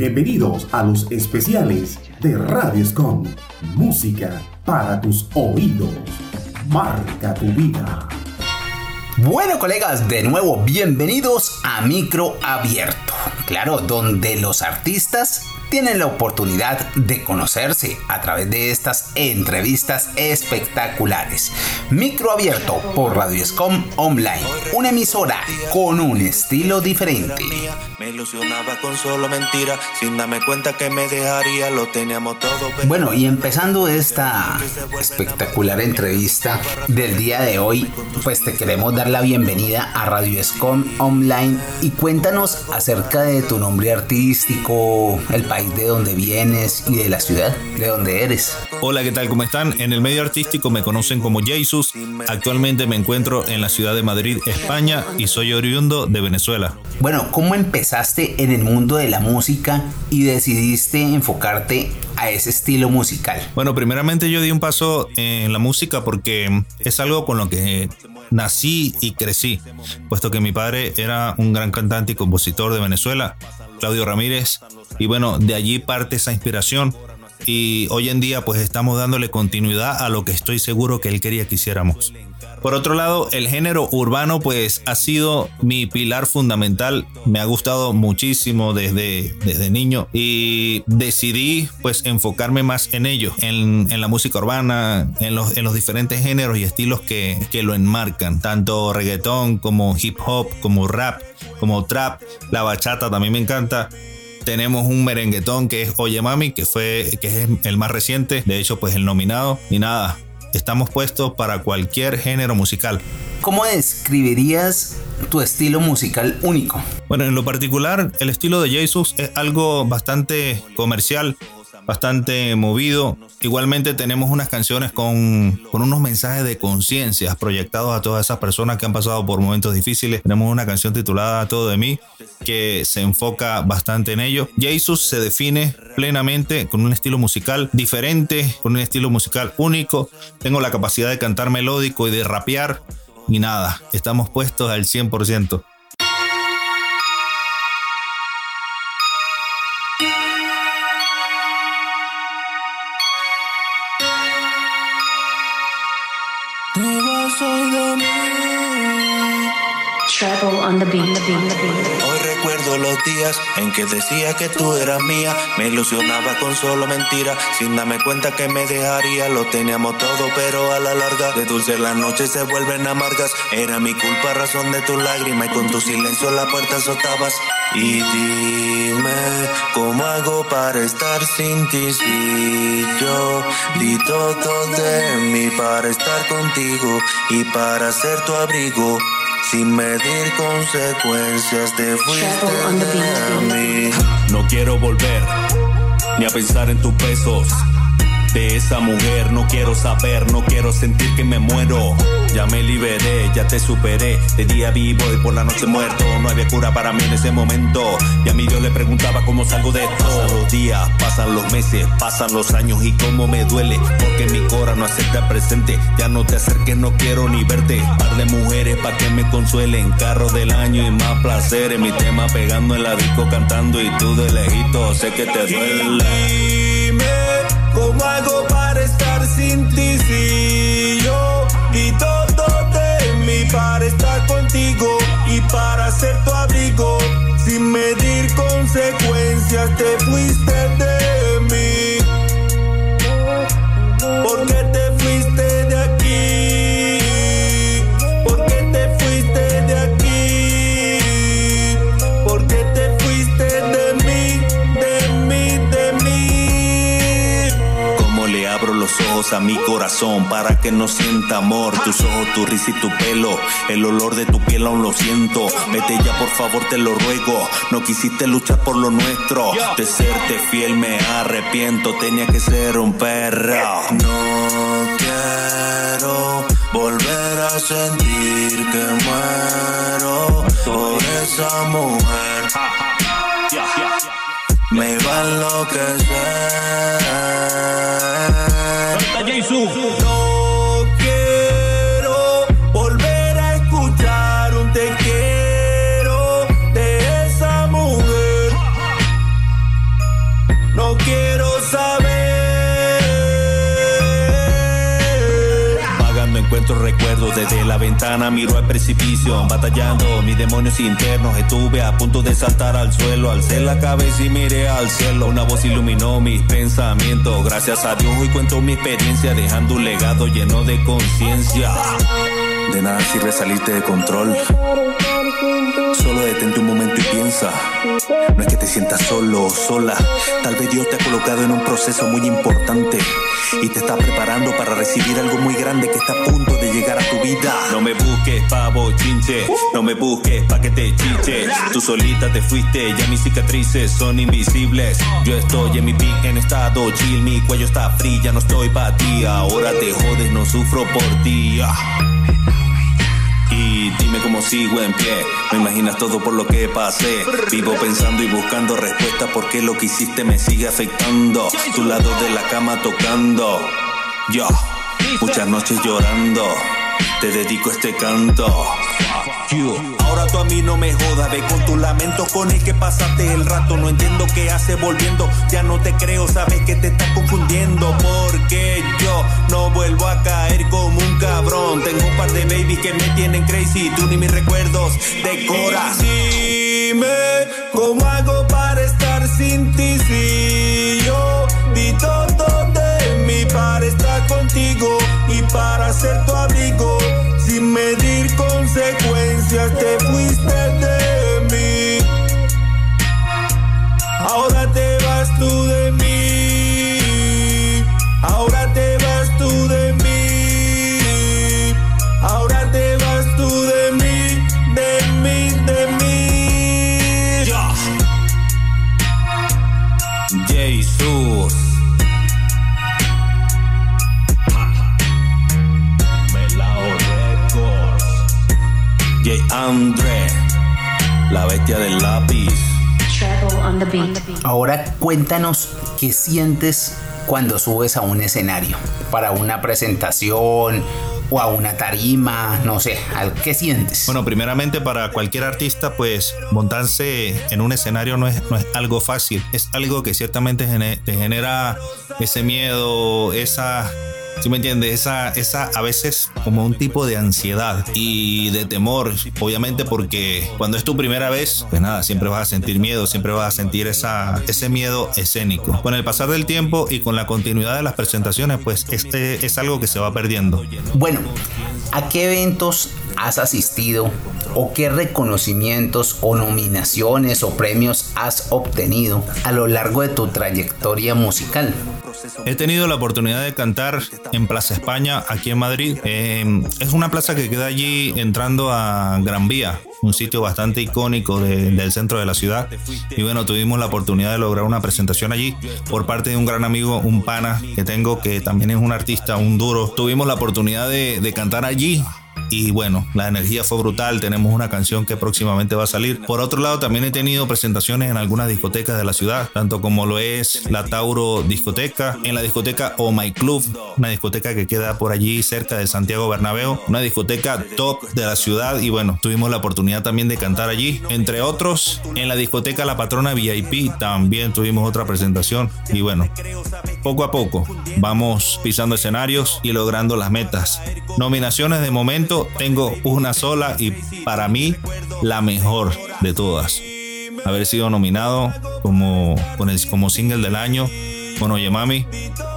Bienvenidos a los especiales de Radio Scom. Música para tus oídos. Marca tu vida. Bueno colegas, de nuevo bienvenidos a Micro Abierto. Claro, donde los artistas tienen la oportunidad de conocerse a través de estas entrevistas espectaculares. Micro abierto por Radio Escom Online, una emisora con un estilo diferente. Me ilusionaba con solo mentira, sin darme cuenta que me dejaría, lo teníamos todo. Bueno, y empezando esta espectacular entrevista del día de hoy, pues te queremos dar la bienvenida a Radio Escom Online y cuéntanos acerca de tu nombre artístico, el país de donde vienes y de la ciudad de donde eres. Hola, ¿qué tal? ¿Cómo están? En el medio artístico me conocen como Jesus. Actualmente me encuentro en la ciudad de Madrid, España, y soy oriundo de Venezuela. Bueno, ¿cómo empezaste en el mundo de la música y decidiste enfocarte a ese estilo musical? Bueno, primeramente yo di un paso en la música porque es algo con lo que nací y crecí, puesto que mi padre era un gran cantante y compositor de Venezuela, Claudio Ramírez, y bueno, de allí parte esa inspiración y hoy en día pues estamos dándole continuidad a lo que estoy seguro que él quería que hiciéramos. Por otro lado, el género urbano pues ha sido mi pilar fundamental, me ha gustado muchísimo desde, desde niño y decidí pues enfocarme más en ello, en, en la música urbana, en los, en los diferentes géneros y estilos que, que lo enmarcan, tanto reggaetón como hip hop, como rap, como trap, la bachata también me encanta. Tenemos un merenguetón que es Oye Mami, que fue que es el más reciente, de hecho pues el nominado. Y nada, estamos puestos para cualquier género musical. ¿Cómo describirías tu estilo musical único? Bueno, en lo particular, el estilo de Jesus es algo bastante comercial, bastante movido. Igualmente tenemos unas canciones con, con unos mensajes de conciencia proyectados a todas esas personas que han pasado por momentos difíciles. Tenemos una canción titulada Todo de mí que se enfoca bastante en ello. Jesus se define plenamente con un estilo musical diferente, con un estilo musical único. Tengo la capacidad de cantar melódico y de rapear. Y nada, estamos puestos al 100%. Hoy recuerdo los días en que decía que tú eras mía. Me ilusionaba con solo mentira, sin darme cuenta que me dejaría. Lo teníamos todo, pero a la larga de dulce las noches se vuelven amargas. Era mi culpa, razón de tu lágrima y con tu silencio la puerta azotabas. Y dime cómo hago para estar sin ti si di todo de mí para estar contigo y para ser tu abrigo. Sin medir consecuencias te fuiste de mí. No quiero volver ni a pensar en tus besos de esa mujer. No quiero saber, no quiero sentir que me muero. Ya me liberé, ya te superé. De día vivo y por la noche muerto. No había cura para mí en ese momento. Y a mí Dios le preguntaba cómo salgo de esto. Pasan los meses, pasan los años y cómo me duele. Porque mi cora no acepta presente. Ya no te acerques, no quiero ni verte. Par de mujeres pa' que me consuelen. Carro del año y más placeres. Mi tema pegando en la disco cantando y tú de lejito sé que te duele. ¿Cómo hago a mi corazón para que no sienta amor. Tus ojos, tu risa y tu pelo, el olor de tu piel aún lo siento. Vete ya, por favor, te lo ruego. No quisiste luchar por lo nuestro. De serte fiel me arrepiento. Tenía que ser un perro. No quiero volver a sentir que muero por esa mujer. Me va a enloquecer. Desde la ventana, miro al precipicio, batallando mis demonios internos. Estuve a punto de saltar al suelo, alcé la cabeza y miré al cielo. Una voz iluminó mis pensamientos. Gracias a Dios hoy cuento mi experiencia, dejando un legado lleno de conciencia. De nada sirve salirte de control. Solo detente un momento No es que te sientas solo o sola. Tal vez Dios te ha colocado en un proceso muy importante y te está preparando para recibir algo muy grande que está a punto de llegar a tu vida. No me busques, pavo chinche. No me busques pa' que te chiche. Tú solita te fuiste, ya mis cicatrices son invisibles. Yo estoy en mi pick en estado chill. Mi cuello está frío, ya no estoy pa' ti. Ahora te jodes, no sufro por ti. Dime cómo sigo en pie. Me imaginas todo por lo que pasé. Vivo pensando y buscando respuestas porque lo que hiciste me sigue afectando. Tu lado de la cama tocando. Yo, muchas noches llorando. Te dedico este canto. Ahora tú a mí no me jodas, ve con tu lamento con el que pasaste el rato. No entiendo qué hace volviendo, ya no te creo, sabes que te estás confundiendo. Porque yo no vuelvo a caer como un cabrón. Tengo un par de babies que me tienen crazy, tú ni mis recuerdos decoras. Dime cómo hago para estar sin ti si yo di todo de mí para estar contigo y para ser tu Jesús. Melao Records. J. Andre, la bestia del lápiz. On the beat. Ahora cuéntanos qué sientes cuando subes a un escenario para una presentación o a una tarima, no sé, ¿qué sientes? Bueno, primeramente para cualquier artista, pues montarse en un escenario no es, no es algo fácil. Es algo que ciertamente te genera ese miedo, esa... ¿Sí me entiendes? Esa, esa a veces como un tipo de ansiedad y de temor, obviamente porque cuando es tu primera vez, pues nada, siempre vas a sentir miedo, siempre vas a sentir esa, ese miedo escénico. Con el pasar del tiempo y con la continuidad de las presentaciones, pues este es algo que se va perdiendo. Bueno, ¿a qué eventos has asistido o qué reconocimientos o nominaciones o premios has obtenido a lo largo de tu trayectoria musical? He tenido la oportunidad de cantar en Plaza España, aquí en Madrid. Eh, es una plaza que queda allí entrando a Gran Vía, un sitio bastante icónico de- del centro de la ciudad. Y bueno, tuvimos la oportunidad de lograr una presentación allí por parte de un gran amigo, un pana que tengo, que también es un artista, un duro. Tuvimos la oportunidad de cantar allí. Y bueno, la energía fue brutal. Tenemos una canción que próximamente va a salir. Por otro lado, también he tenido presentaciones en algunas discotecas de la ciudad, tanto como lo es la Tauro Discoteca, en la discoteca Oh My Club, una discoteca que queda por allí cerca de Santiago Bernabéu, una discoteca top de la ciudad. Y bueno, tuvimos la oportunidad también de cantar allí. Entre otros, en la discoteca La Patrona VIP también tuvimos otra presentación. Y bueno, poco a poco vamos pisando escenarios y logrando las metas. Nominaciones de momento tengo una sola y para mí la mejor de todas. Haber sido nominado como, como single del año con Oye Mami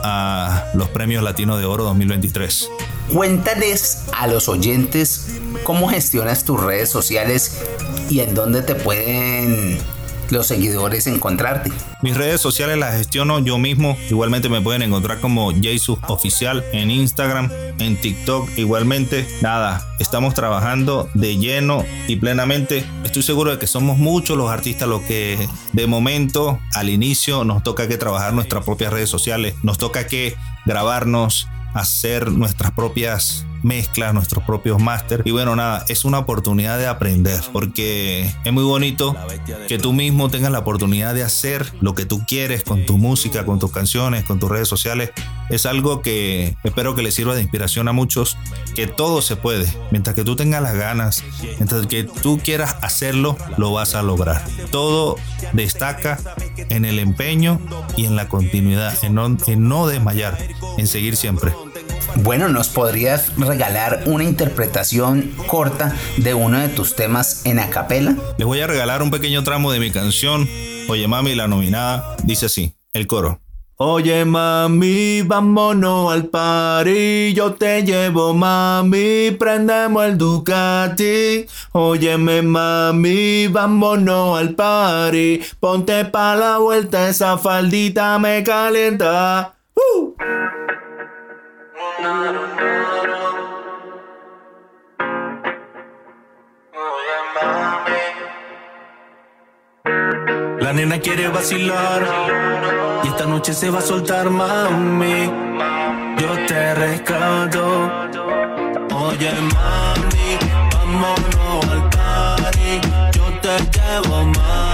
a los premios Latino de Oro 2023. Cuéntales a los oyentes cómo gestionas tus redes sociales y en dónde te pueden los seguidores encontrarte. Mis redes sociales las gestiono yo mismo. Igualmente me pueden encontrar como Jesus Oficial en Instagram, en TikTok igualmente. Nada, estamos trabajando de lleno y plenamente. Estoy seguro de que somos muchos los artistas los que de momento al inicio nos toca que trabajar nuestras propias redes sociales. Nos toca que grabarnos, hacer nuestras propias mezclas, nuestros propios máster. Y bueno, nada, es una oportunidad de aprender porque es muy bonito que tú mismo tengas la oportunidad de hacer lo que tú quieres con tu música, con tus canciones, con tus redes sociales. Es algo que espero que le sirva de inspiración a muchos, que todo se puede. Mientras que tú tengas las ganas, mientras que tú quieras hacerlo, lo vas a lograr. Todo destaca en el empeño y en la continuidad, no, en no desmayar, en seguir siempre. Bueno, ¿nos podrías regalar una interpretación corta de uno de tus temas en acapela? Les voy a regalar un pequeño tramo de mi canción, Oye Mami, la nominada, dice así, el coro. Oye mami, vámonos al party, yo te llevo mami, prendemos el Ducati. Óyeme mami, vámonos al party, ponte pa' la vuelta, esa faldita me calienta. La nena quiere vacilar y esta noche se va a soltar, mami. Yo te rescato. Oye, mami, vámonos al party. Yo te llevo, mami.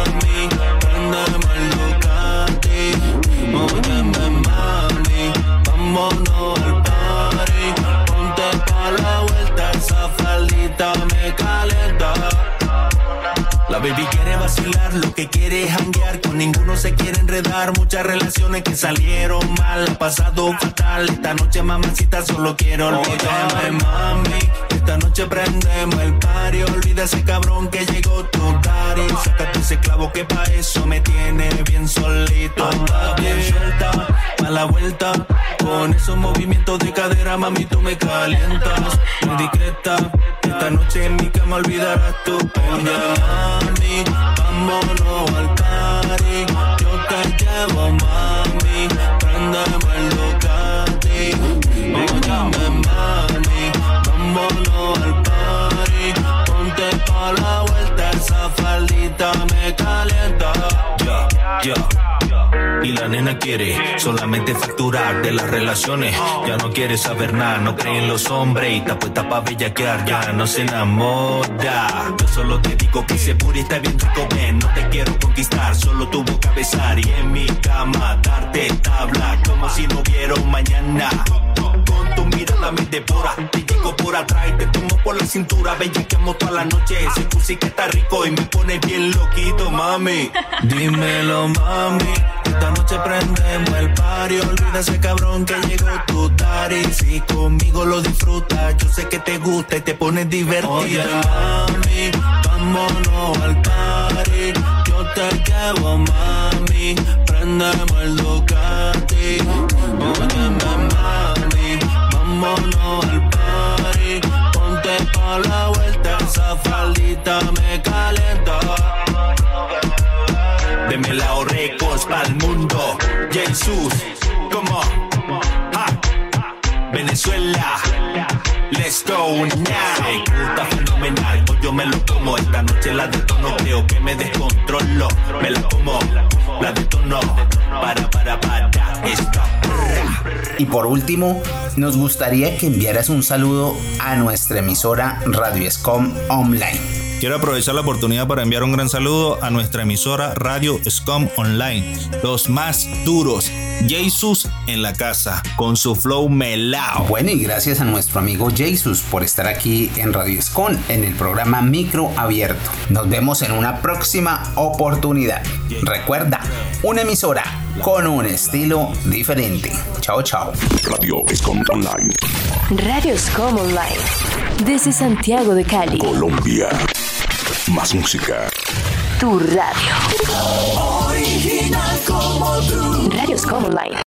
Enredar. Muchas relaciones que salieron mal, pasado fatal. Esta noche, mamacita, solo quiero olvidarme, mami. Esta noche prendemos el party. Olvida ese cabrón que llegó tu daddy. Sácate ese clavo que pa' eso me tiene bien solito. Anda bien suelta, a la vuelta. Con esos movimientos de cadera, mami, tú me calientas. Muy discreta, esta noche en mi cama olvidarás tu pena. Mami, vámonos al party. Yo te llevo, mami. Prendemos el Ducati. Óyame, mami, vámonos al party. Ponte pa' la vuelta, esa faldita me calienta. Ya, ya. Nena quiere solamente facturar de las relaciones. Ya no quiere saber nada, no cree en los hombres y está puesta pa' bellaquear. Ya no se enamora. Yo solo te digo que ese puri está bien rico, ven. No te quiero conquistar, solo tu boca besar. Y en mi cama darte tabla, como si no hubiera mañana. Mirada me devora, te llego por atrás y te tomo por la cintura. Bellaqueamos toda la noche, ese pussy que está rico y me pone bien loquito, mami. Dímelo, mami. Esta noche prendemos el party, olvida ese cabrón que llegó tu daddy. Si conmigo lo disfrutas, yo sé que te gusta y te pones divertida. Oye, mami, vámonos al party. Yo te llevo, mami, prendemos el Ducati. Oye, mami, vámonos al party. Ponte pa' la vuelta, esa faldita me calienta. De mi lado récords pa'l mundo. Jesús, como Venezuela. Let's go now. Puta fenomenal, pues yo me lo como. Esta noche la detono, creo que me descontrolo. Me la como, la detono. Para, para, para. Esta. Y por último, nos gustaría que enviaras un saludo a nuestra emisora Radio Escom Online. Quiero aprovechar la oportunidad para enviar un gran saludo a nuestra emisora Radio Scom Online, los más duros. Jesus en la casa, con su flow melao. Bueno, y gracias a nuestro amigo Jesus por estar aquí en Radio Scom, en el programa Micro Abierto. Nos vemos en una próxima oportunidad. Recuerda, una emisora con un estilo diferente. Chao, chao. Radio Escom Online. Radio Scom Online. Desde Santiago de Cali. Colombia. Más música. Tu radio. Original como tú. Radio Scom Online.